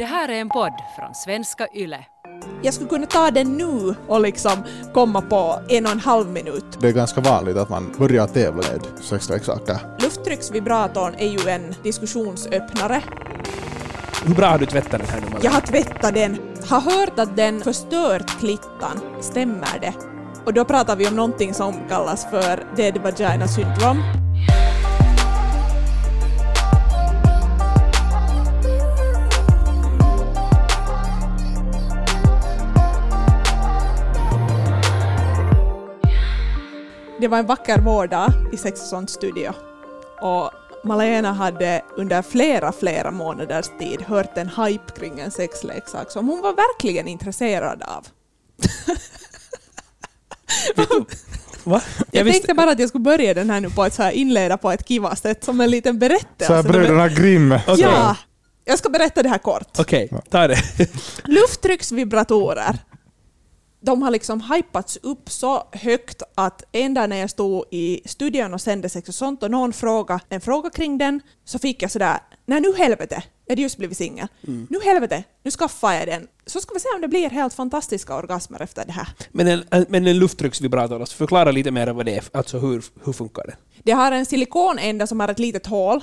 Det här är en podd från svenska YLE. Jag skulle kunna ta den nu och liksom komma på en och en halv minut. Det är ganska vanligt att man börjar tävla med sexleksaker. Lufttrycksvibratorn är ju en diskussionsöppnare. Hur bra har du tvättat den här nu? Jag har tvättat den, har hört att den förstört klittan. Stämmer det? Och då pratar vi om någonting som kallas för dead vagina syndrome. Det var en vacker vårdag i Sexsons studio och Malena hade under flera, flera månaders tid hört en hype kring en sexleksak som hon var verkligen intresserad av. Va? Jag, visste- tänkte bara att jag skulle börja den här nu på att så här inleda på ett kiva sätt som en liten berättelse. Så här bröderna Grimm. Okej. Ja, jag ska berätta det här kort. Okej, ta det. Lufttrycksvibratorer. De har liksom hypats upp så högt att en dag när jag stod i studion och sände sex och sånt och någon frågade en fråga kring den så fick jag sådär, nej nu helvete, jag hade just blivit singel. Nu helvete, nu skaffar jag den. Så ska vi se om det blir helt fantastiska orgasmer efter det här. Men en, men en lufttrycksvibrator, alltså förklara lite mer vad det är, alltså hur, hur funkar det? Det har en silikonända som har ett litet hål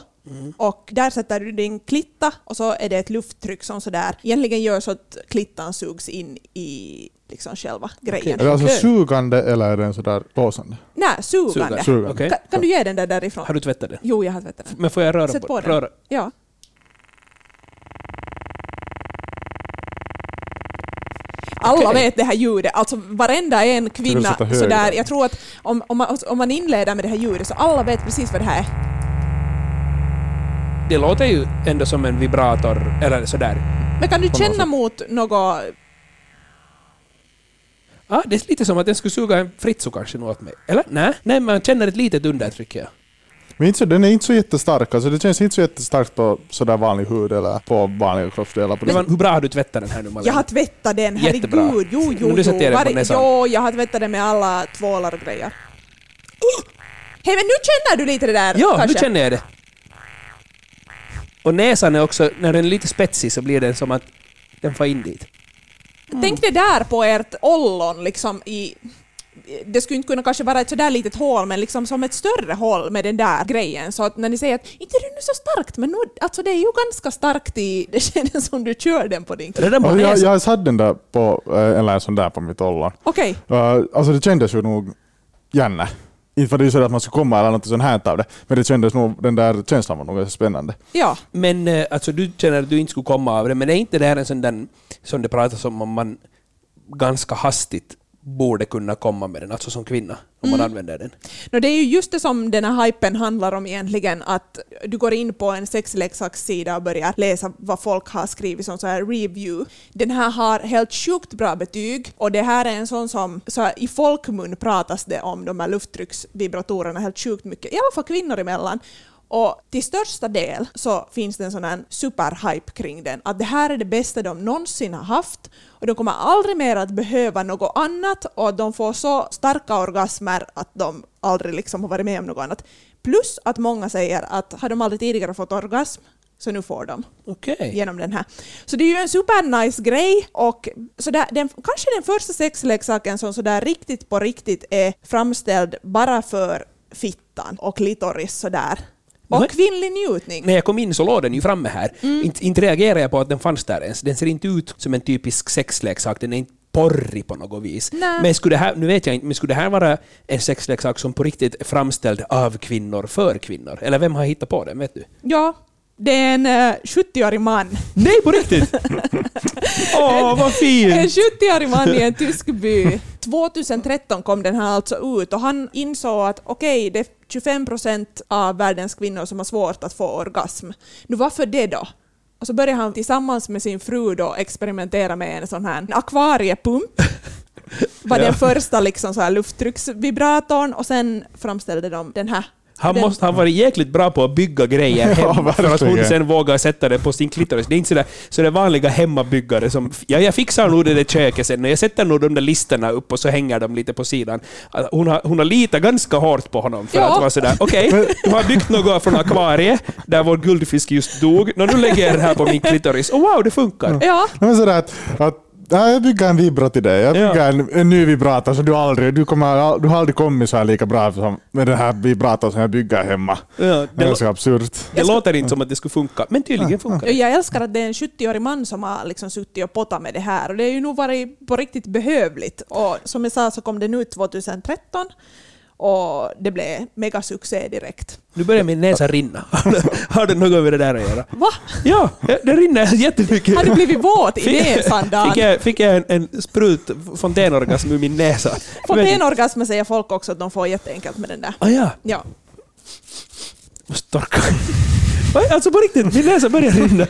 och där sätter du din klitta och så är det ett lufttryck som sådär egentligen gör så att klittan sugs in i liksom själva grejen. Är det alltså sugande eller är den sådär blåsande? Nej, sugande. Sugande. Sugande. Okej. Kan, kan du ge den där därifrån? Har du tvättat den? Jo, jag har tvättat den. Men får jag röra Sätt på, på den. Röra. Ja. Alla Okej. vet det här ljudet, alltså varenda en kvinna sådär, jag tror att om, om, man, om man inleder med det här ljudet så alla vet precis vad det här är. Det låter ju ändå som en vibrator, eller sådär. Men kan du känna mot något Ah, det är lite som att den skulle suga en fritzo kanske åt mig. Eller? Nej, nej man känner ett litet undertryck. Ja. Men inte så, den är inte så jättestark, alltså det känns inte så jättestarkt på sådär vanlig hud eller på vanliga kroppsdelar. På var, hur bra har du tvättat den här nu Malin? Jag har tvättat den, Jättebra. herregud. Jo, jo, Men du sätter jo. den på näsan. Jo, jag har tvättat den med alla tvålar och grejer. Hej, men nu känner du lite det där Ja, kanske? nu känner jag det. Och näsan är också, när den är lite spetsig så blir den som att den får in dit. Tänk det där på ert ollon liksom i... Det skulle inte kunna kanske vara ett sådär litet hål, men liksom som ett större hål med den där grejen. Så att när ni säger att inte är det nu så starkt, men nu, alltså det är ju ganska starkt i... Det känns som du kör den på din på Alltså, jag, jag har satt den där på, eh, eller en sån där på mitt ollon. Okej, Uh, alltså det kändes ju nog gärna. Inte för det är ju så att man ska komma eller något sånt här av det, men det kändes nog, den där känslan var nog spännande. ja. Men eh, alltså du känner att du inte skulle komma av det, men är inte det här en sån där som det pratas om om man ganska hastigt borde kunna komma med den, alltså som kvinna, om man använder den? No, det är ju just det som den här hypen handlar om egentligen, att du går in på en sexleksakssida och börjar läsa vad folk har skrivit som så här review. Den här har helt sjukt bra betyg och det här är en sån som, så här, i folkmun pratas det om de här lufttrycksvibratorerna helt sjukt mycket, i alla fall kvinnor emellan. Och till största del så finns det en sån här superhype kring den, att det här är det bästa de någonsin har haft och de kommer aldrig mer att behöva något annat och de får så starka orgasmer att de aldrig liksom har varit med om något annat. Plus att många säger att har de aldrig tidigare fått orgasm så nu får de Okej. genom den här. Så det är ju en supernice grej och så där, den, kanske den första sexleksaken som så där riktigt på riktigt är framställd bara för fittan och klitoris sådär. Och Nej. kvinnlig njutning. När jag kom in så låg den ju framme här. Inte, inte reagerade jag på att den fanns där ens. Den ser inte ut som en typisk sexleksak, den är inte porrig på något vis. Nej. Men skulle det här, nu vet jag inte, men skulle det här vara en sexleksak som på riktigt är framställd av kvinnor för kvinnor? Eller vem har hittat på den, vet du? Ja, det är en eh, 70-årig man. Nej, på riktigt! Åh, vad En fint! 70-årig man i en tysk by. 2013 kom den här alltså ut och han insåg att okej, det är 25 procent av världens kvinnor som har svårt att få orgasm. Nu varför det då? Och så började han tillsammans med sin fru då experimentera med en sån här akvariepump. var den första liksom så här lufttrycksvibratorn och sen framställde de den här. Han måste ha varit jäkligt bra på att bygga grejer Ja, hemma för att hon sen vågar sätta det på sin klitoris. Det är inte sådär, sådär vanliga hemmabyggare som ja, jag fixar nog det där köket sen och jag sätter nog de där listorna upp och så hänger de lite på sidan. Hon har, hon har litat ganska hårt på honom för Ja. att vara sådär okej, du har byggt något från akvariet där vår guldfisk just dog. Nå, nu lägger jag det här på min klitoris och wow, det funkar. Ja, Nej, men sådär att, att ja, jag bygger en vibra till dig. Jag Ja. bygger en, en ny vibrator så du aldrig, du, kommer, du har aldrig kommit så här lika bra som med den här vibratorn som jag bygger hemma. Ja, Det det, är så absurt. det låter inte som att det skulle funka, men tydligen funkar Ja, det. Jag älskar att det är en 70-årig man som har liksom suttit och potat med det här och det är ju nog varit på riktigt behövligt. Och som jag sa så kom den ut 2013 och det blev megasuccé direkt. Nu börjar min näsa rinna. Har det, något med det där att göra? Va? Ja, det rinner jättemycket. Har du blivit våt i näsan Dan? Fick jag, fick jag en, en sprut fontänorgasm ur min näsa? Fontänorgasmer säger folk också att de får jätteenkelt med den där. Ah, ja, Ja. måste torka. Alltså på riktigt, min näsa börjar rinna.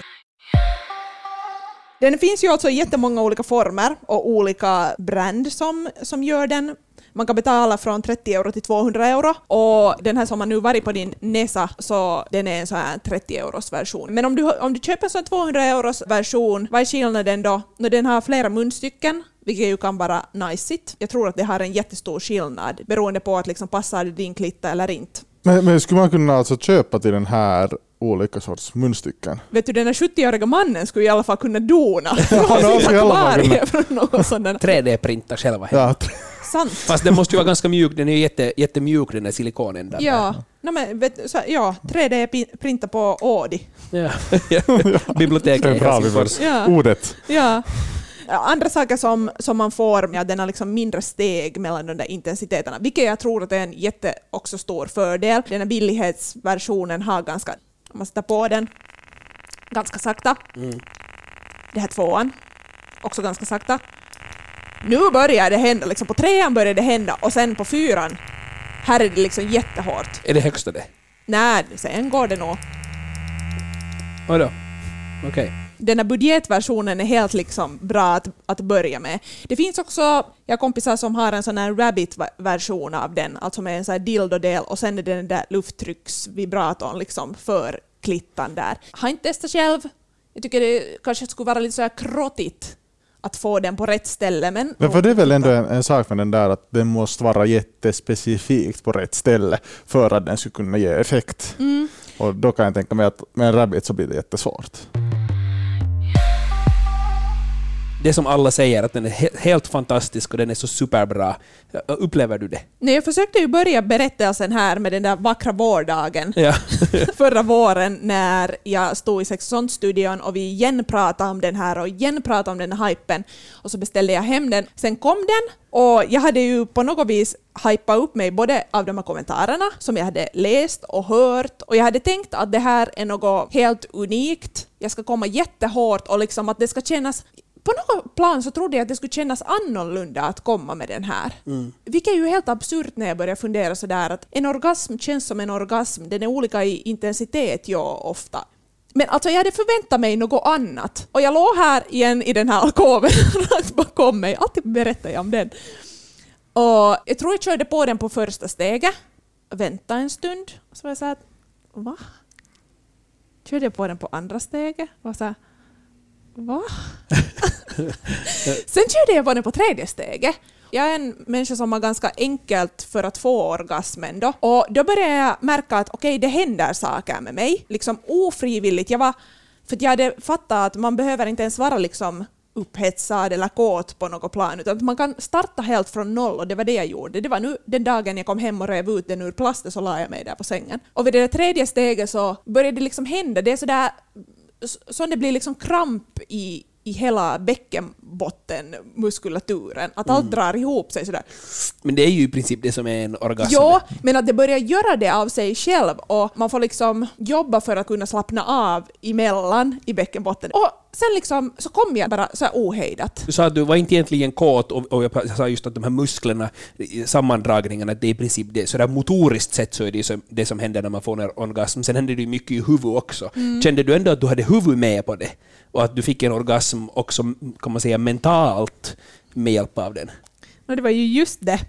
Den finns ju alltså i jättemånga olika former och olika brand som, som gör den. Man kan betala från 30 euro till 200 euro och den här som har nu varit på din näsa så den är en sån här 30 euros version. Men om du, om du köper en sån 200 euros version, vad är skillnaden då? Nå, Den har flera munstycken vilket ju kan vara najsigt. Jag tror att det har en jättestor skillnad beroende på att liksom passar det din klitta eller inte. Men, men skulle man kunna alltså köpa till den här olika sorts munstycken? Vet du, den här 70-åriga mannen skulle i alla fall kunna dona Ja, från då sin skulle i alla fall akvarie från något sånt där. 3D-printa själva. Ja, Sant. Fast den måste ju vara ganska mjuk, den är ju jätte, jättemjuk den där silikonen där. Ja, no, men, vet, så, ja 3D-printa på Audi. ja. Biblioteket det är i bra Helsingfors. vi Ja. Ordet. Ja. Andra saker som, som man får, ja, den har liksom mindre steg mellan de där intensiteterna, vilket jag tror att är en jätte också stor fördel. Den här billighetsversionen har ganska, om man sätter på den, ganska sakta. Mm. Det här tvåan, också ganska sakta. Nu börjar det hända, liksom på trean börjar det hända och sen på fyran, här är det liksom jättehårt. Är det högsta det? Nej, sen går det nog. Oj då. Okej. den här budgetversionen är helt liksom bra att, att börja med. Det finns också, jag har kompisar som har en sån här rabbit-version av den, alltså med en sån här dildo-del och sen är det den där lufttrycksvibratorn liksom för klittan där. Har inte testat själv. Jag tycker det kanske skulle vara lite så här krottigt att få den på rätt ställe, men... Men för det är väl ändå en, en sak med den där att den måste vara jättespecifikt på rätt ställe för att den skulle kunna ge effekt. Mm. Och då kan jag tänka mig att med en rabbit så blir det jättesvårt. Det som alla säger, att den är he- helt fantastisk och den är så superbra. Upplever du det? Nej, jag försökte ju börja berättelsen här med den där vackra vårdagen Ja. förra våren när jag stod i Sexson-studion och vi igen pratade om den här och igen pratade om den här hypen. Och så beställde jag hem den. Sen kom den och jag hade ju på något vis hypat upp mig både av de här kommentarerna som jag hade läst och hört och jag hade tänkt att det här är något helt unikt. Jag ska komma jättehårt och liksom att det ska kännas på något plan så trodde jag att det skulle kännas annorlunda att komma med den här. Vilket är ju helt absurt när jag börjar fundera sådär att en orgasm känns som en orgasm, den är olika i intensitet ja, ofta. Men alltså jag hade förväntat mig något annat. Och jag låg här igen i den här alkoven rakt bakom mig, alltid berättar jag om den. Och jag tror jag körde på den på första steget, väntade en stund, så var jag såhär, va? Körde jag på den på andra steget, och så här, va? Sen körde jag på den på tredje steget. Jag är en människa som har ganska enkelt för att få orgasmen då. Och då började jag märka att okej, det händer saker med mig. Liksom ofrivilligt. Jag var, för att jag hade fattat att man behöver inte ens vara liksom upphetsad eller kåt på något plan, utan att man kan starta helt från noll och det var det jag gjorde. Det var nu den dagen jag kom hem och rev ut den ur plasten så la jag mig där på sängen. Och vid det där tredje steget så började det liksom hända, det är sådär så det blir liksom kramp i, i hela bäckenbottenmuskulaturen. Att allt drar ihop sig sådär. Men det är ju i princip det som är en orgasm. Ja, men att det börjar göra det av sig själv och man får liksom jobba för att kunna slappna av emellan i bäckenbotten. Och sen liksom så kom jag bara så här ohejdat. Du sa att du var inte egentligen kåt och, och jag sa just att de här musklerna, sammandragningarna, att det är i princip det. Så där motoriskt sett så är det som, det som händer när man får en orgasm. Sen händer det ju mycket i huvudet också. Kände du ändå att du hade huvudet med på det? Och att du fick en orgasm också, kan man säga, mentalt med hjälp av den? No, det var ju just det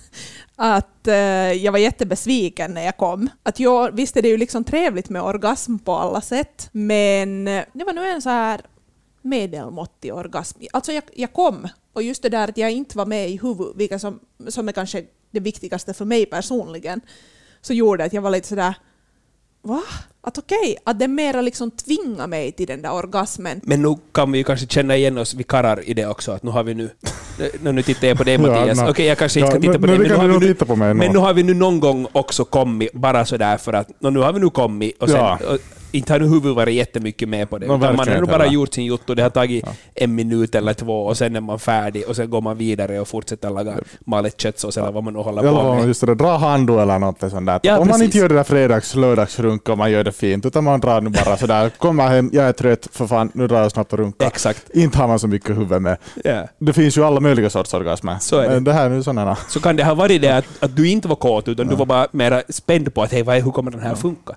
att eh, jag var jättebesviken när jag kom. Att jag, visst är det ju liksom trevligt med orgasm på alla sätt, men eh, det var nu en så här medelmåttig orgasm. Alltså jag, jag kom, och just det där att jag inte var med i huvudet, vilket som, som är kanske det viktigaste för mig personligen, så gjorde att jag var lite sådär Va? Att okej, okay, att det mera liksom tvingar mig till den där orgasmen. Men nu kan vi ju kanske känna igen oss, vi karrar i det också, att nu har vi nu... Nu, nu tittar jag på dig Mattias. Okej, okay, jag kanske inte ska titta på dig, men, nu har, vi nu, men nu har vi nu någon gång också kommit, bara sådär för att... Nu har vi nu kommit och sen... Ja. Och, inte har nu huvudet varit jättemycket med på det. No, man har nog bara gjort sin jotto, det har tagit ja. en minut eller två och sen är man färdig och sen går man vidare och fortsätter laga malet köttsås eller vad man nu håller på med. Just det, dra hando eller något sånt där. Ja, om man inte gör det där fredags lördagsrunka och man gör det fint, utan man drar nu bara sådär, kommer hem, jag är trött, för fan, nu drar jag snabbt och runka. Exakt. Inte har man så mycket huvud med. Yeah. Det finns ju alla möjliga sorts orgasmer. Så är det. Det här är sådana. Så kan det ha varit det att, att du inte var kåt, utan ja. du var bara mer spänd på att hej, hur kommer den här funka?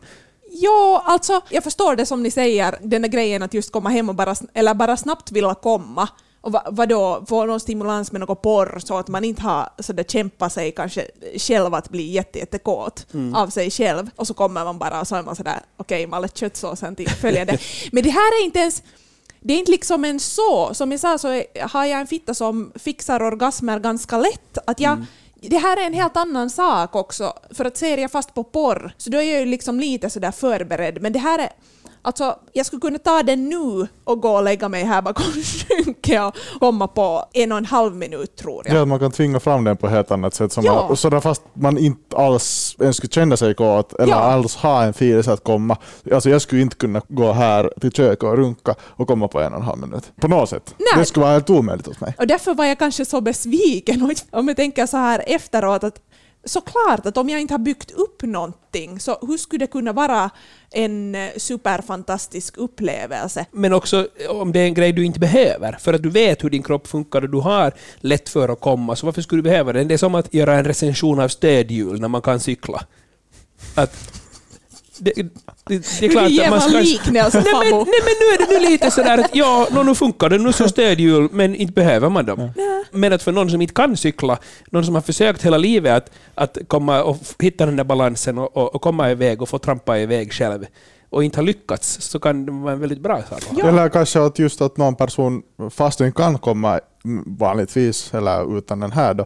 Ja, alltså jag förstår det som ni säger, den där grejen att just komma hem och bara, eller bara snabbt vilja komma. Och vad, vadå, få någon stimulans med något porr så att man inte har sådär kämpat sig kanske själv att bli jättejättekåt mm. av sig själv. Och så kommer man bara och så är man sådär okej, okay, mallet köttsåsen till följande. Men det här är inte ens det är inte liksom en så. Som jag sa så har jag en fitta som fixar orgasmer ganska lätt. Att jag, mm det här är en helt annan sak också, för att ser jag fast på porr så då är jag ju liksom lite sådär förberedd, men det här är Alltså, jag skulle kunna ta den nu och gå och lägga mig här bakom skynket och komma på en och en halv minut tror jag. Ja, man kan tvinga fram den på ett helt annat sätt. Som ja. man, så fast man inte alls ens skulle känna sig kåt eller ja. alls ha en firelse att komma. Alltså jag skulle inte kunna gå här till köket och runka och komma på en och en halv minut. På något sätt. Nej. Det skulle vara helt omöjligt hos mig. Och därför var jag kanske så besviken. Om jag tänker så här efteråt att såklart att om jag inte har byggt upp någonting, så hur skulle det kunna vara en eh, superfantastisk upplevelse? Men också eh, om det är en grej du inte behöver, för att du vet hur din kropp funkar och du har lätt för att komma, så varför skulle du behöva den? Det är som att göra en recension av stödhjul när man kan cykla. Att det, det, det, är klart att man ska... liknelse, nej, men, nej men nu är det nu lite sådär att ja, no, nu funkar det nu som stödhjul, men inte behöver man dem. Ja. Men att för någon som inte kan cykla, någon som har försökt hela livet att, att komma och hitta den där balansen och, och, och komma iväg och få trampa iväg själv, och inte har lyckats så kan det vara en väldigt bra sak. Ja. Eller kanske att just att någon person fast den kan komma vanligtvis eller utan den här då,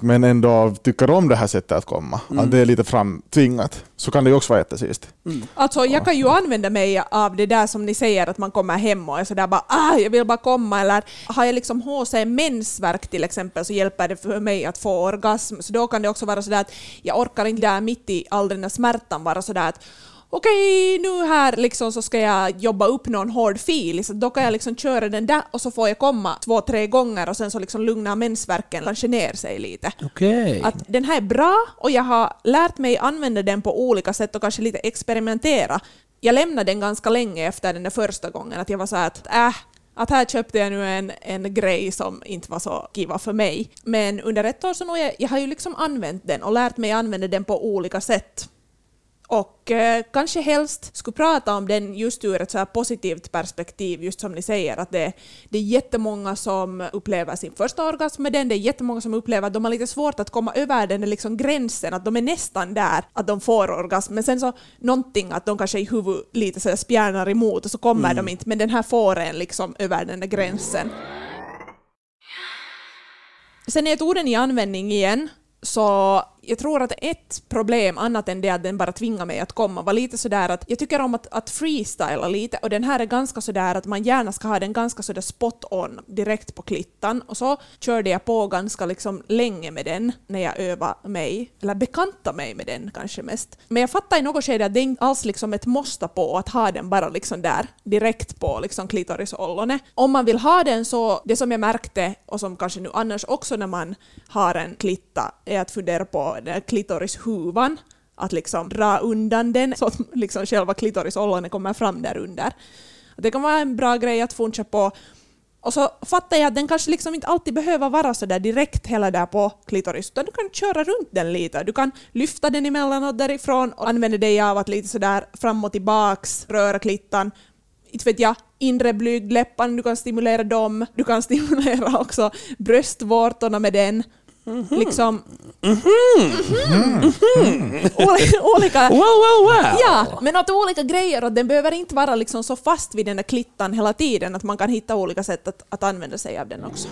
men ändå tycker om det här sättet att komma, mm. att det är lite framtvingat, så kan det ju också vara jättesist. Mm. Alltså jag kan ju använda mig av det där som ni säger att man kommer hem och är sådär bara ah, jag vill bara komma, eller har jag liksom HC mensvärk till exempel så hjälper det för mig att få orgasm, så då kan det också vara sådär att jag orkar inte där mitt i all den där smärtan vara sådär att okej, nu här liksom så ska jag jobba upp någon hård fil, så då kan jag liksom köra den där och så får jag komma två, tre gånger och sen så liksom lugnar mensvärken kanske ner sig lite. Okay. Att den här är bra och jag har lärt mig använda den på olika sätt och kanske lite experimentera. Jag lämnade den ganska länge efter den där första gången, att jag var så att äh, att här köpte jag nu en, en grej som inte var så kiva för mig. Men under ett år så nog jag, jag har ju liksom använt den och lärt mig använda den på olika sätt och eh, kanske helst skulle prata om den just ur ett så positivt perspektiv, just som ni säger, att det, det är jättemånga som upplever sin första orgasm med den, det är jättemånga som upplever att de har lite svårt att komma över den liksom gränsen, att de är nästan där, att de får orgasm, men sen så någonting att de kanske i huvudet lite så spjärnar emot och så kommer mm. de inte, men den här får en liksom över den där gränsen. Sen är ett orden i användning igen, så jag tror att ett problem, annat än det att den bara tvingar mig att komma, var lite sådär att jag tycker om att, att freestyla lite och den här är ganska sådär att man gärna ska ha den ganska sådär spot on direkt på klittan och så körde jag på ganska liksom länge med den när jag övade mig, eller bekanta mig med den kanske mest. Men jag fattar i något skede att det inte alls liksom ett måste på att ha den bara liksom där direkt på liksom klitorisollonet. Om man vill ha den så, det som jag märkte och som kanske nu annars också när man har en klitta är att fundera på klitorishuvan, att liksom dra undan den så att liksom själva klitorisollonet kommer fram där under. Det kan vara en bra grej att funka på. Och så fattar jag att den kanske liksom inte alltid behöver vara så där direkt hela där på klitoris, utan du kan köra runt den lite. Du kan lyfta den emellanåt därifrån och använda dig av att lite så där fram och tillbaks röra klittan. Inte vet jag, inre blygdläpparna, du kan stimulera dem. Du kan stimulera också bröstvårtorna med den liksom... Oli- olika... Wow, wow, wow! Ja, men att olika grejer och den behöver inte vara liksom så fast vid den där klittan hela tiden att man kan hitta olika sätt att, att använda sig av den också.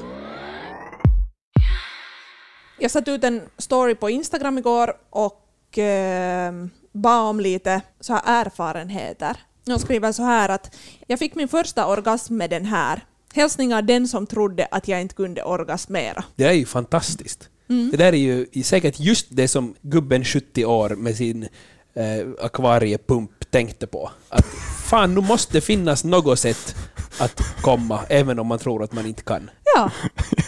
Jag satte ut en story på Instagram igår och eh, bad om lite så här erfarenheter. Jag skriver så här att jag fick min första orgasm med den här. Hälsningar den som trodde att jag inte kunde orgasmera. Det är ju fantastiskt. Mm. Det där är ju säkert just det som gubben 70 år med sin eh, akvariepump tänkte på. Att fan, nu måste det finnas något sätt att komma, även om man tror att man inte kan. Ja,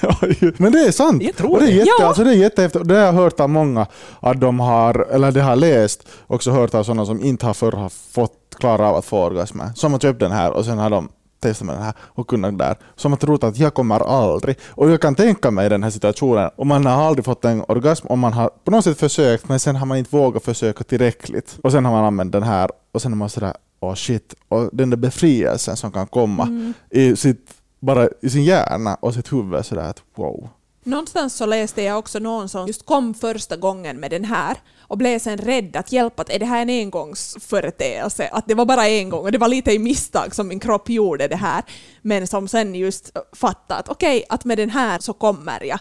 Men det är sant. Jag tror och det. Är jätte, Ja. alltså det är jättehäftigt. Det har jag hört av många att de har, eller det har läst, också hört av sådana som inte har förr har fått klara av att få orgasmer. Som har köpt den här och sen har de testat med den här och kunnat där. Som har trott att jag kommer aldrig. Och jag kan tänka mig den här situationen, om man har aldrig fått en orgasm, om man har på något sätt försökt men sen har man inte vågat försöka tillräckligt. Och sen har man använt den här och sen är man sådär, åh shit. Och den där befrielsen som kan komma i, sitt, bara i sin hjärna och sitt huvud sådär att wow. Någonstans så läste jag också någon som just kom första gången med den här och blev sen rädd att hjälpa, att är det här en engångsföreteelse? Att det var bara en gång och det var lite i misstag som min kropp gjorde det här. Men som sen just fattade att okej, att med den här så kommer jag.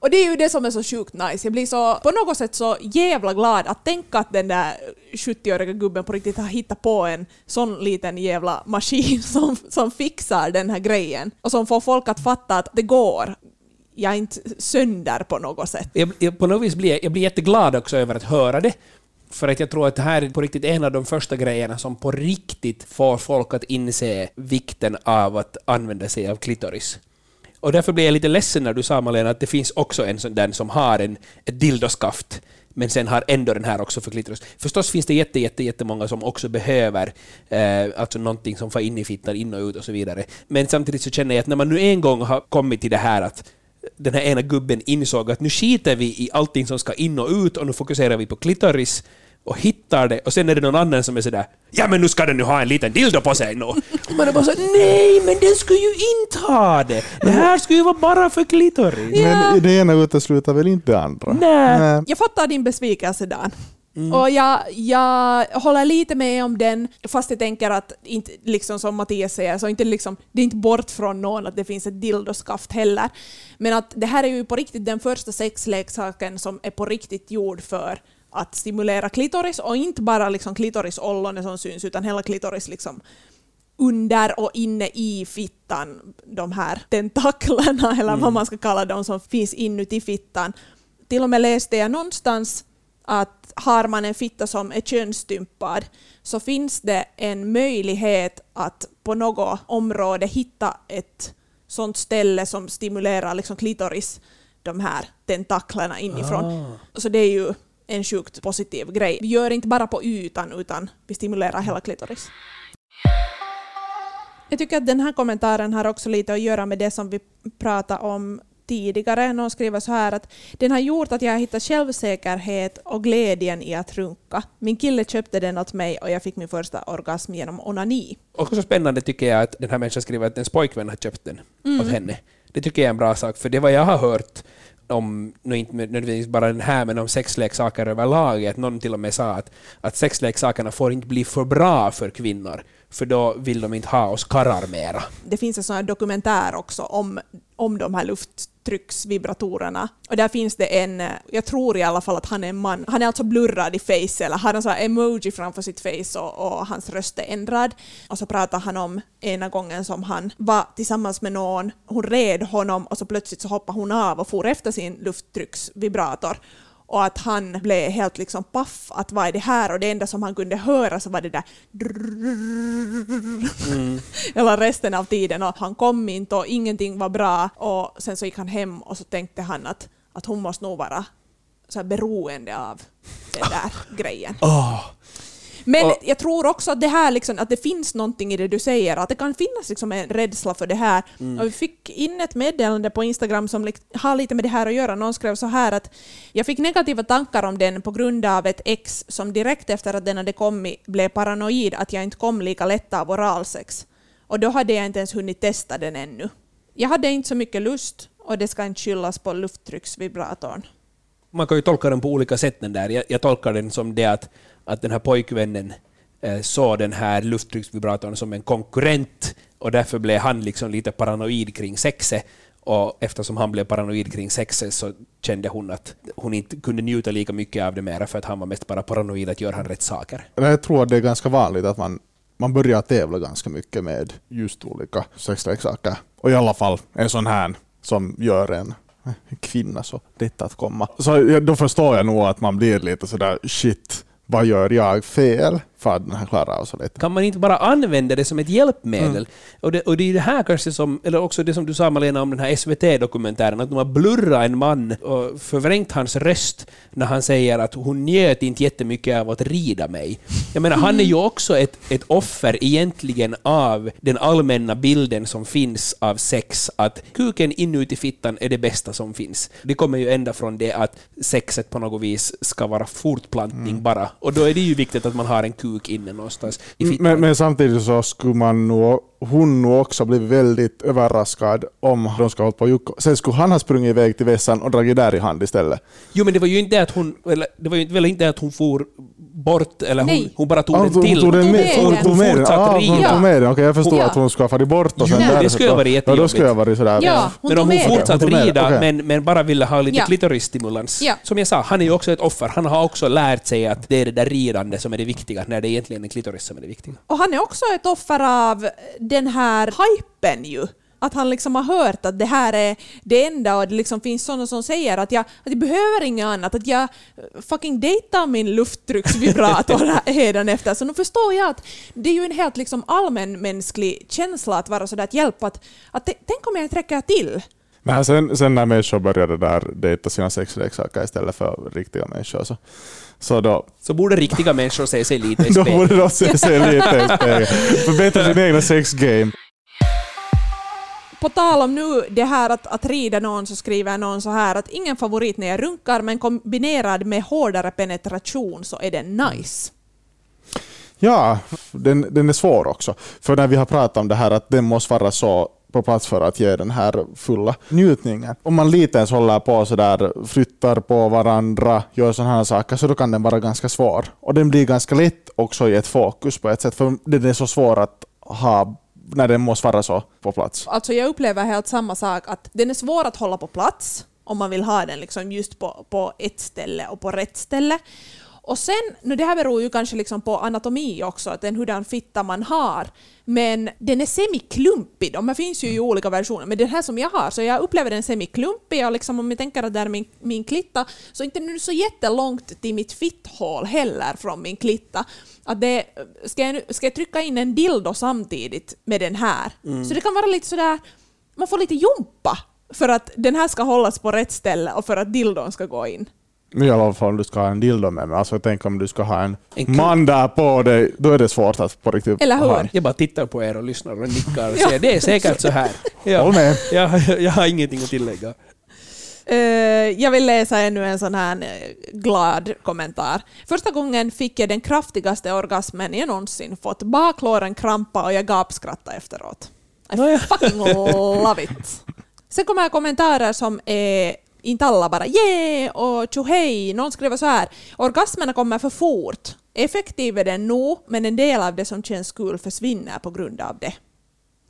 Och det är ju det som är så sjukt nice. Jag blir så, på något sätt så jävla glad att tänka att den där 70-åriga gubben på riktigt har hittat på en sån liten jävla maskin som, som fixar den här grejen och som får folk att fatta att det går jag är inte sönder på något sätt. Jag, jag, på något vis blir jag, jag blir jätteglad också över att höra det. För att jag tror att det här är på riktigt en av de första grejerna som på riktigt får folk att inse vikten av att använda sig av klitoris. Och därför blev jag lite ledsen när du sa Malena att det finns också en sån där som har en, ett dildoskaft men sen har ändå den här också för klitoris. Förstås finns det jätte, jätte, jättemånga som också behöver eh, alltså någonting som får in i fittan, in och ut och så vidare. Men samtidigt så känner jag att när man nu en gång har kommit till det här att den här ena gubben insåg att nu skiter vi i allting som ska in och ut och nu fokuserar vi på klitoris och hittar det och sen är det någon annan som är sådär ”Ja men nu ska den nu ha en liten dildo på sig nu”. Och man är bara så ”Nej men den skulle ju inte ha det! Det här skulle ju vara bara för klitoris”. Men det ena utesluter väl inte det andra? Nej. Jag fattar din besvikelse Dan. Och jag, jag håller lite med om den, fast jag tänker att, inte, liksom som Mattias säger, så inte liksom, det är inte bort från någon att det finns ett dildoskaft heller. Men att det här är ju på riktigt den första sexleksaken som är på riktigt gjord för att stimulera klitoris och inte bara liksom klitoris-ollonet som syns utan hela klitoris liksom under och inne i fittan, de här tentaklerna eller vad man ska kalla dem som finns inuti fittan. Till och med läste jag någonstans att har man en fitta som är könsstympad så finns det en möjlighet att på något område hitta ett sånt ställe som stimulerar liksom klitoris, de här tentaklerna inifrån. Så det är ju en sjukt positiv grej. Vi gör inte bara på ytan utan vi stimulerar hela klitoris. Jag tycker att den här kommentaren har också lite att göra med det som vi pratade om tidigare. Någon skriver så här att den har gjort att jag hittat självsäkerhet och glädjen i att runka. Min kille köpte den åt mig och jag fick min första orgasm genom onani. Också spännande tycker jag att den här människan skriver att ens pojkvän har köpt den åt henne. Det tycker jag är en bra sak, för det vad jag har hört om, nu inte nödvändigtvis bara den här, men om sexleksaker överlag, att någon till och med sa att, att sexleksakerna får inte bli för bra för kvinnor, för då vill de inte ha oss karlar mera. Det finns en sån här dokumentär också om, om de här trycksvibratorerna. Och där finns det en, eh, jag tror i alla fall att han är en man, han är alltså blurrad i face eller har en sån här emoji framför sitt face och, och hans röst är ändrad. Och så pratar han om ena gången som han var tillsammans med någon, hon red honom och så plötsligt så hoppade hon av och for efter sin lufttrycksvibrator. Och att han blev helt liksom paff, att vad är det här? Och det enda som han kunde höra så var det där hela resten av tiden och han kom inte och ingenting var bra och sen så gick han hem och så tänkte han att, att hon måste nog vara så här beroende av den där grejen. Men Och- jag tror också att det här liksom, att det finns någonting i det du säger, att det kan finnas liksom en rädsla för det här. Och vi fick in ett meddelande på Instagram som har lite med det här att göra. Någon skrev så här att jag fick negativa tankar om den på grund av ett ex som direkt efter att den hade kommit blev paranoid att jag inte kom lika lätt av oralsex. Och då hade jag inte ens hunnit testa den ännu. Jag hade inte så mycket lust och det ska inte skyllas på lufttrycksvibratorn. Man kan ju tolka den på olika sätt den där. Jag, jag tolkar den som det att, att den här pojkvännen eh, såg den här lufttrycksvibratorn som en konkurrent och därför blev han liksom lite paranoid kring sexet. Och eftersom han blev paranoid kring sexet så kände hon att hon inte kunde njuta lika mycket av det mera för att han var mest bara paranoid att göra han rätt saker. Jag tror att det är ganska vanligt att man, man börjar tävla ganska mycket med just olika sexleksaker. Och i alla fall en sån här som gör en kvinna så lätt att komma. Så då förstår jag nog att man blir lite sådär shit, vad gör jag fel? Den här klarar av så lite. Kan man inte bara använda det som ett hjälpmedel? Mm. Och, det, och det är det här kanske som, eller också det som du sa Malena om den här SVT-dokumentären, att de har blurrat en man och förvrängt hans röst när han säger att hon njöt inte jättemycket av att rida mig. Jag menar, han är ju också ett, ett offer egentligen av den allmänna bilden som finns av sex, att kuken inuti fittan är det bästa som finns. Det kommer ju ända från det att sexet på något vis ska vara fortplantning mm. bara, och då är det ju viktigt att man har en kuk kuk inne någonstans fittan. Men, men samtidigt så skulle man nog hon nog också blivit väldigt överraskad om de ska hålla på Jukko. Sen skulle han ha sprungit iväg till vässan och dragit där i hand istället. Jo men det var ju inte att hon, eller, det var ju väl inte att hon for bort, eller hon, hon bara tog ah, den till. Tog den med, hon, tog med den, okej jag förstår ja. att hon farit bort och sen där. det skulle ha varit jättejobbigt. Ja, då skulle jag varit sådär. Ja, men om hon fortsatte rida okay. men, men bara ville ha lite ja. klitorisstimulans. Ja. Som jag sa, han är ju också ett offer. Han har också lärt sig att det är det där ridande som är det viktiga, när det egentligen är klitoris som är det viktiga. Och han är också ett offer av den här hypen ju. Att han liksom har hört att det här är det enda och det liksom finns sådana som säger att jag, att jag behöver inget annat, att jag fucking dejtar min lufttrycksvibrator hedan efter. Så nu förstår jag att det är ju en helt liksom allmänmänsklig känsla att vara sådär att hjälpa att, att tänk om jag inte räcker till. Men sen, sen när människor började där dejta sina sexleksaker istället för riktiga människor så, så då... Så borde riktiga människor se sig lite i spegeln. då borde de se sig lite i spegeln. Förbättra sin egna sexgame på tal om nu det här att, att rida någon så skriver någon så här att ingen favorit när jag runkar men kombinerad med hårdare penetration så är den nice. Ja, den, den är svår också. För när vi har pratat om det här att den måste vara så på plats för att ge den här fulla njutningen. Om man lite ens håller på sådär, flyttar på varandra, gör sådana här saker, så då kan den vara ganska svår. Och den blir ganska lätt också i ett fokus på ett sätt, för den är så svår att ha när den måste vara så på plats? Alltså jag upplever helt samma sak, att den är svår att hålla på plats om man vill ha den liksom just på, på ett ställe och på rätt ställe. Och sen, nu det här beror ju kanske liksom på anatomi också, att den hurdan fitta man har. Men den är semiklumpig, de här finns ju i olika versioner, men den här som jag har, så jag upplever den semiklumpig och liksom om jag tänker att det är min, min klitta, så inte nu så jättelångt till mitt fitthål heller från min klitta. Att det, ska, jag, ska jag trycka in en dildo samtidigt med den här? Mm. Så det kan vara lite sådär, man får lite jumpa för att den här ska hållas på rätt ställe och för att dildon ska gå in. I alla fall om du ska ha en dildo med mig. Alltså tänk om du ska ha en, en man där på dig, då är det svårt att på riktigt Eller hur? Ha en. Jag bara tittar på er och lyssnar och nickar och säger det är säkert så här. Ja. Håll med. Jag, jag har ingenting att tillägga. Uh, jag vill läsa ännu en sån här eh, glad kommentar. Första gången fick jag den kraftigaste orgasmen jag någonsin fått. Baklåren krampa och jag gapskrattade efteråt. I fucking love it. Sen kommer kommentarer som är inte alla bara yeah och tjohej. Någon skriver så här. Orgasmerna kommer för fort. Effektiv är den nog, men en del av det som känns kul försvinner på grund av det.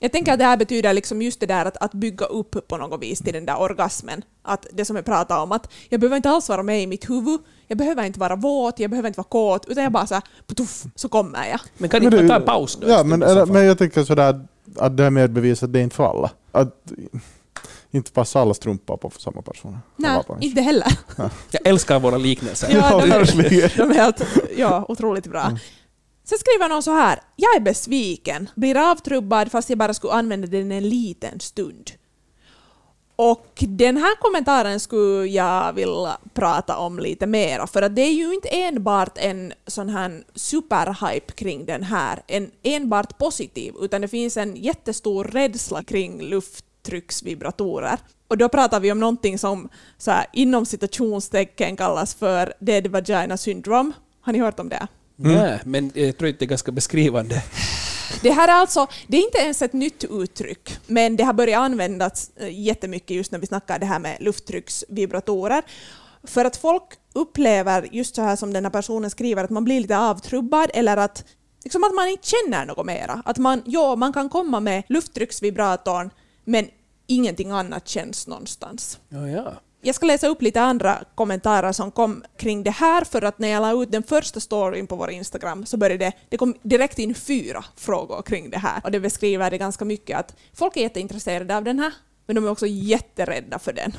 Jag tänker att det här betyder liksom just det där att, att bygga upp på något vis till den där orgasmen. Att det som jag pratade om, att jag behöver inte alls vara med i mitt huvud, jag behöver inte vara våt, jag behöver inte vara kåt, utan jag bara så här, putuff, så kommer jag. Men kan inte ta en paus då? Ja, men, men jag tänker sådär att det här med bevisat, det är inte för alla. Att, inte passar alla strumpor på för samma person. Nej, inte heller. Ja. Jag älskar våra liknelser. Ja, de, är, de är helt, ja, otroligt bra. Mm. Sen skriver någon så här. Jag är besviken, blir avtrubbad fast jag bara skulle använda den en liten stund. Och den här kommentaren skulle jag vilja prata om lite mer, för att det är ju inte enbart en sån här superhype kring den här, en enbart positiv, utan det finns en jättestor rädsla kring lufttrycksvibratorer. Och då pratar vi om någonting som så här, inom citationstecken kallas för dead vagina syndrome. Har ni hört om det? Mm. Nej, men jag tror inte det är ganska beskrivande. Det här är alltså, det är inte ens ett nytt uttryck, men det har börjat användas eh, jättemycket just när vi snackar det här med lufttrycksvibratorer. För att folk upplever, just så här som den här personen skriver, att man blir lite avtrubbad eller att, liksom att man inte känner något mera. Att man, ja, man kan komma med lufttrycksvibratorn, men ingenting annat känns någonstans. Ja, ja. Jag ska läsa upp lite andra kommentarer som kom kring det här, för att när jag la ut den första storyn på vår Instagram så började det, det kom direkt in fyra frågor kring det här. Och det beskriver det ganska mycket att folk är jätteintresserade av den här, men de är också jätterädda för den.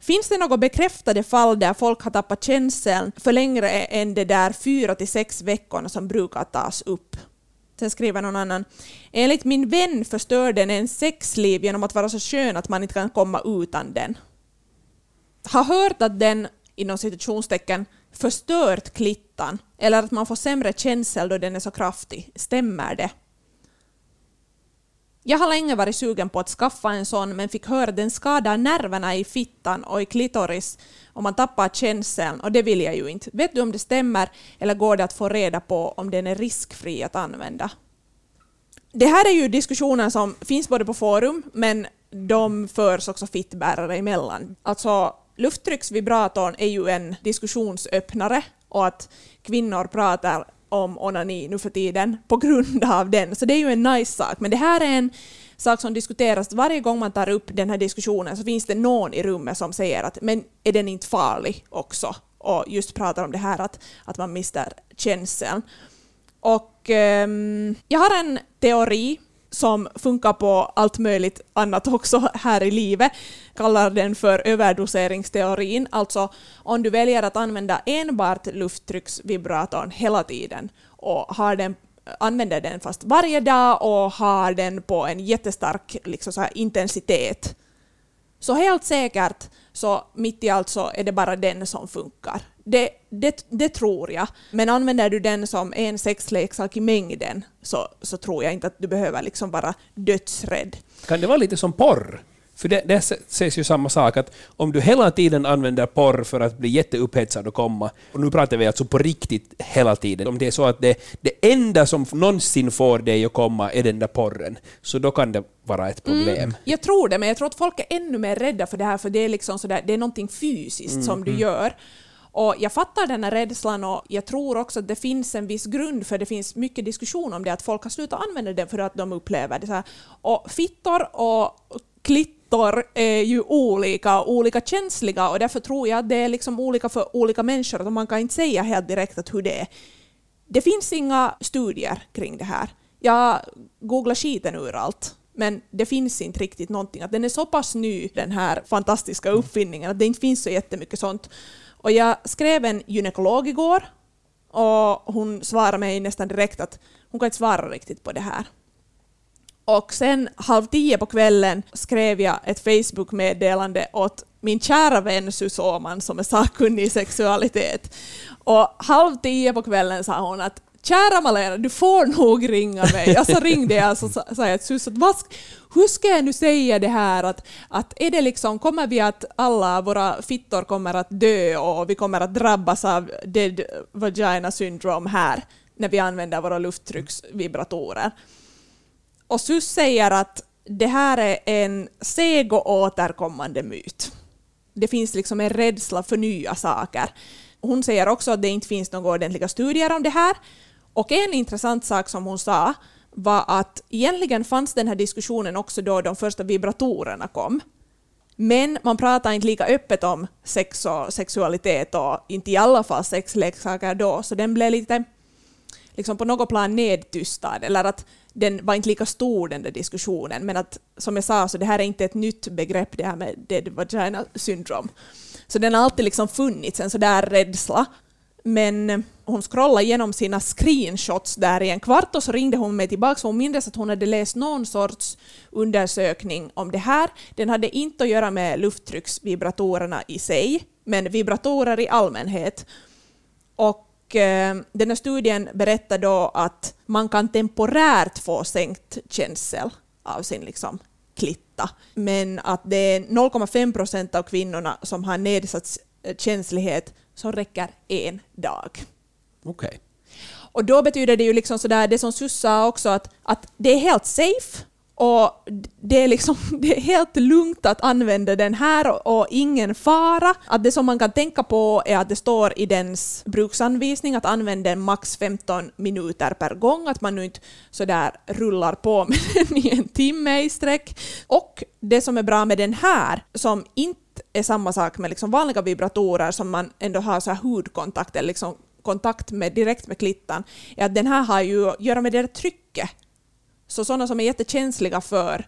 Finns det några bekräftade fall där folk har tappat känseln för längre än de där fyra till sex veckorna som brukar tas upp? Sen skriver någon annan. Enligt min vän förstör den en sexliv genom att vara så skön att man inte kan komma utan den. Har hört att den, inom citationstecken, förstört klittan eller att man får sämre känsel då den är så kraftig. Stämmer det? Jag har länge varit sugen på att skaffa en sån men fick höra att den skadar nerverna i fittan och i klitoris och man tappar känseln och det vill jag ju inte. Vet du om det stämmer eller går det att få reda på om den är riskfri att använda? Det här är ju diskussioner som finns både på forum men de förs också fittbärare emellan. Alltså lufttrycksvibratorn är ju en diskussionsöppnare och att kvinnor pratar om onani nu för tiden på grund av den. Så det är ju en nice sak. Men det här är en sak som diskuteras varje gång man tar upp den här diskussionen så finns det någon i rummet som säger att men är den inte farlig också? Och just pratar om det här att, att man mister känseln. Och um, jag har en teori som funkar på allt möjligt annat också här i livet. Kallar den för överdoseringsteorin. Alltså om du väljer att använda enbart lufttrycksvibratorn hela tiden och har den använder den fast varje dag och har den på en jättestark liksom så intensitet. Så helt säkert så mitt i allt så är det bara den som funkar. Det, det, det tror jag. Men använder du den som en sexleksak i mängden så, så tror jag inte att du behöver liksom vara dödsrädd. Kan det vara lite som porr? För det, det sägs ju samma sak, att om du hela tiden använder porr för att bli jätteupphetsad och komma, och nu pratar vi alltså på riktigt hela tiden, om det är så att det, det enda som någonsin får dig att komma är den där porren, så då kan det vara ett problem. Mm, jag tror det, men jag tror att folk är ännu mer rädda för det här, för det är liksom sådär, det är någonting fysiskt mm, som du mm. gör. Och jag fattar den här rädslan och jag tror också att det finns en viss grund för det finns mycket diskussion om det, att folk har slutat använda det för att de upplever det så här. Och fittor och klittor är ju olika och olika känsliga och därför tror jag att det är liksom olika för olika människor och man kan inte säga helt direkt att hur det är. Det finns inga studier kring det här. Jag googlar skiten ur allt men det finns inte riktigt någonting. Att den är så pass ny, den här fantastiska uppfinningen, att det inte finns så jättemycket sånt. Och jag skrev en gynekolog igår och hon svarade mig nästan direkt att hon kan inte svara riktigt på det här. Och sen halv tio på kvällen skrev jag ett Facebook-meddelande åt min kära vän Susoman som är sakkunnig i sexualitet. Och halv tio på kvällen sa hon att Kära Malena, du får nog ringa mig. Och så ringde jag och sa jag till Sus hur ska jag nu säga det här att, att är det liksom, kommer vi att alla våra fittor kommer att dö och vi kommer att drabbas av dead vagina syndrome här när vi använder våra lufttrycksvibratorer? Och Sus säger att det här är en seg och återkommande myt. Det finns liksom en rädsla för nya saker. Hon säger också att det inte finns några ordentliga studier om det här. Och en intressant sak som hon sa var att egentligen fanns den här diskussionen också då de första vibratorerna kom. Men man pratar inte lika öppet om sex och sexualitet och inte i alla fall sexleksaker då, så den blev lite liksom på något plan nedtystad, eller att den var inte lika stor den där diskussionen, men att som jag sa, så det här är inte ett nytt begrepp det här med dead vagina syndrome. Så den har alltid liksom funnits, en sådär rädsla. Men eh, hon scrollade igenom sina screenshots där i en kvart och så ringde hon mig tillbaka hon mindes att hon hade läst någon sorts undersökning om det här. Den hade inte att göra med lufttrycksvibratorerna i sig, men vibratorer i allmänhet. Och och eh, den här studien berättar då att man kan temporärt få sänkt känsel av sin liksom, klitta, men att det är 0,5 procent av kvinnorna som har nedsatt känslighet som räcker en dag. Okej. Okay. Och då betyder det ju liksom sådär, det som Sus sa också, att, att det är helt safe och det är, liksom, det är helt lugnt att använda den här och ingen fara. Att det som man kan tänka på är att det står i dens bruksanvisning att använda den max 15 minuter per gång, att man nu inte sådär rullar på med den i en timme i sträck. Och det som är bra med den här, som inte är samma sak med liksom vanliga vibratorer som man ändå har så här hudkontakt eller liksom kontakt med direkt med klittan, är att den här har ju att göra med det där trycket så sådana som är jättekänsliga för,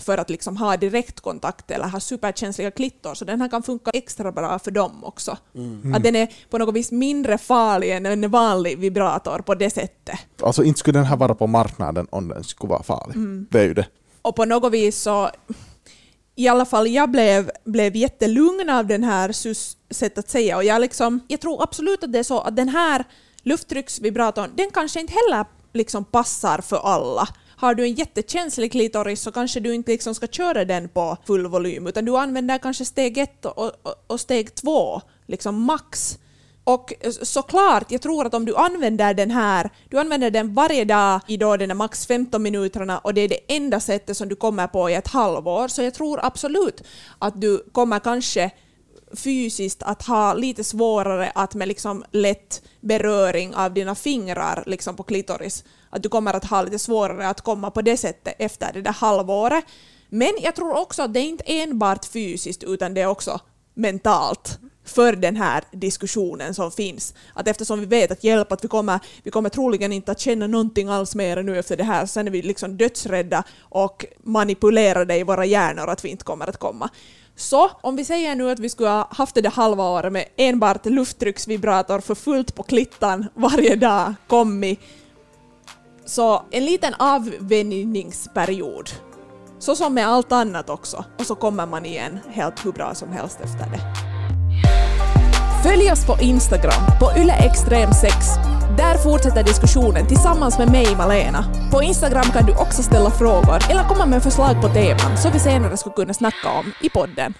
för att liksom ha direktkontakt eller ha superkänsliga klittor, så den här kan funka extra bra för dem också. Mm. Att den är på något vis mindre farlig än en vanlig vibrator på det sättet. Alltså inte skulle den här vara på marknaden om den skulle vara farlig. Mm. Det är ju det. Och på något vis så i alla fall jag blev, blev jättelugn av den här SUS sätt att säga och jag, liksom, jag tror absolut att det är så att den här lufttrycksvibratorn, den kanske inte heller liksom passar för alla. Har du en jättekänslig klitoris så kanske du inte liksom ska köra den på full volym utan du använder kanske steg ett och, och, och steg två, liksom max. Och såklart, jag tror att om du använder den här, du använder den varje dag i då den max 15 minuterna och det är det enda sättet som du kommer på i ett halvår, så jag tror absolut att du kommer kanske fysiskt att ha lite svårare att med liksom lätt beröring av dina fingrar liksom på klitoris, att du kommer att ha lite svårare att komma på det sättet efter det där halvåret. Men jag tror också att det är inte enbart fysiskt utan det är också mentalt för den här diskussionen som finns. Att eftersom vi vet att hjälp, att vi kommer, vi kommer troligen inte att känna någonting alls mer nu efter det här, sen är vi liksom dödsrädda och manipulerade i våra hjärnor att vi inte kommer att komma. Så om vi säger nu att vi skulle ha haft det där halva året med enbart lufttrycksvibrator för fullt på klittan varje dag kommit, så en liten avvänjningsperiod. Så som med allt annat också. Och så kommer man igen helt hur bra som helst efter det. Följ oss på Instagram, på yleextrem6. Där fortsätter diskussionen tillsammans med mig, Malena. På Instagram kan du också ställa frågor eller komma med förslag på teman som vi senare skulle kunna snacka om i podden.